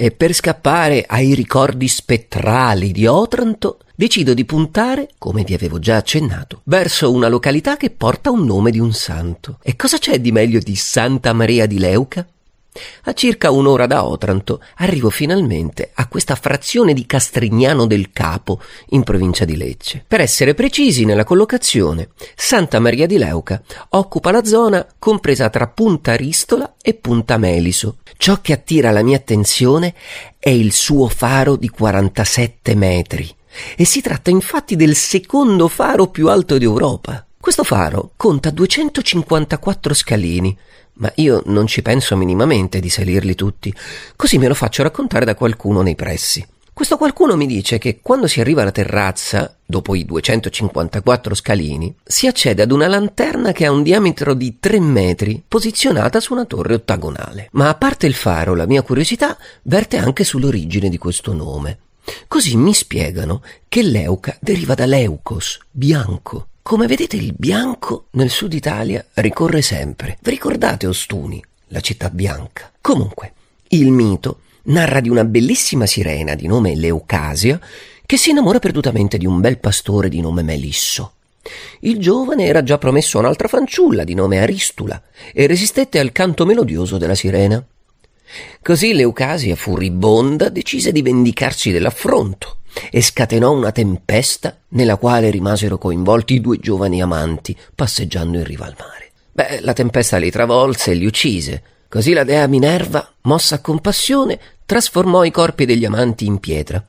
e per scappare ai ricordi spettrali di Otranto decido di puntare, come vi avevo già accennato, verso una località che porta un nome di un santo. E cosa c'è di meglio di Santa Maria di Leuca? A circa un'ora da Otranto arrivo finalmente a questa frazione di Castrignano del Capo, in provincia di Lecce. Per essere precisi nella collocazione, Santa Maria di Leuca occupa la zona compresa tra Punta Ristola e Punta Meliso. Ciò che attira la mia attenzione è il suo faro di 47 metri. E si tratta infatti del secondo faro più alto d'Europa. Questo faro conta 254 scalini, ma io non ci penso minimamente di salirli tutti, così me lo faccio raccontare da qualcuno nei pressi. Questo qualcuno mi dice che quando si arriva alla terrazza, dopo i 254 scalini, si accede ad una lanterna che ha un diametro di 3 metri, posizionata su una torre ottagonale. Ma a parte il faro, la mia curiosità verte anche sull'origine di questo nome. Così mi spiegano che Leuca deriva da Leucos, bianco, come vedete il bianco nel sud Italia ricorre sempre. Vi ricordate Ostuni, la città bianca? Comunque, il mito narra di una bellissima sirena di nome Leucasia che si innamora perdutamente di un bel pastore di nome Melisso. Il giovane era già promesso a un'altra fanciulla di nome Aristula e resistette al canto melodioso della sirena. Così Leucasia, furibonda, decise di vendicarsi dell'affronto e scatenò una tempesta nella quale rimasero coinvolti i due giovani amanti passeggiando in riva al mare. Beh, la tempesta li travolse e li uccise. Così la dea Minerva, mossa a compassione, trasformò i corpi degli amanti in pietra,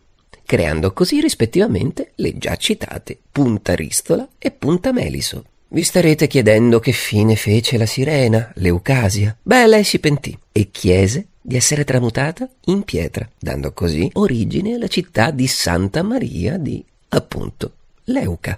creando così rispettivamente le già citate Punta Ristola e Punta Meliso. Vi starete chiedendo che fine fece la sirena, Leucasia? Beh, lei si pentì e chiese di essere tramutata in pietra, dando così origine alla città di Santa Maria di, appunto, Leuca.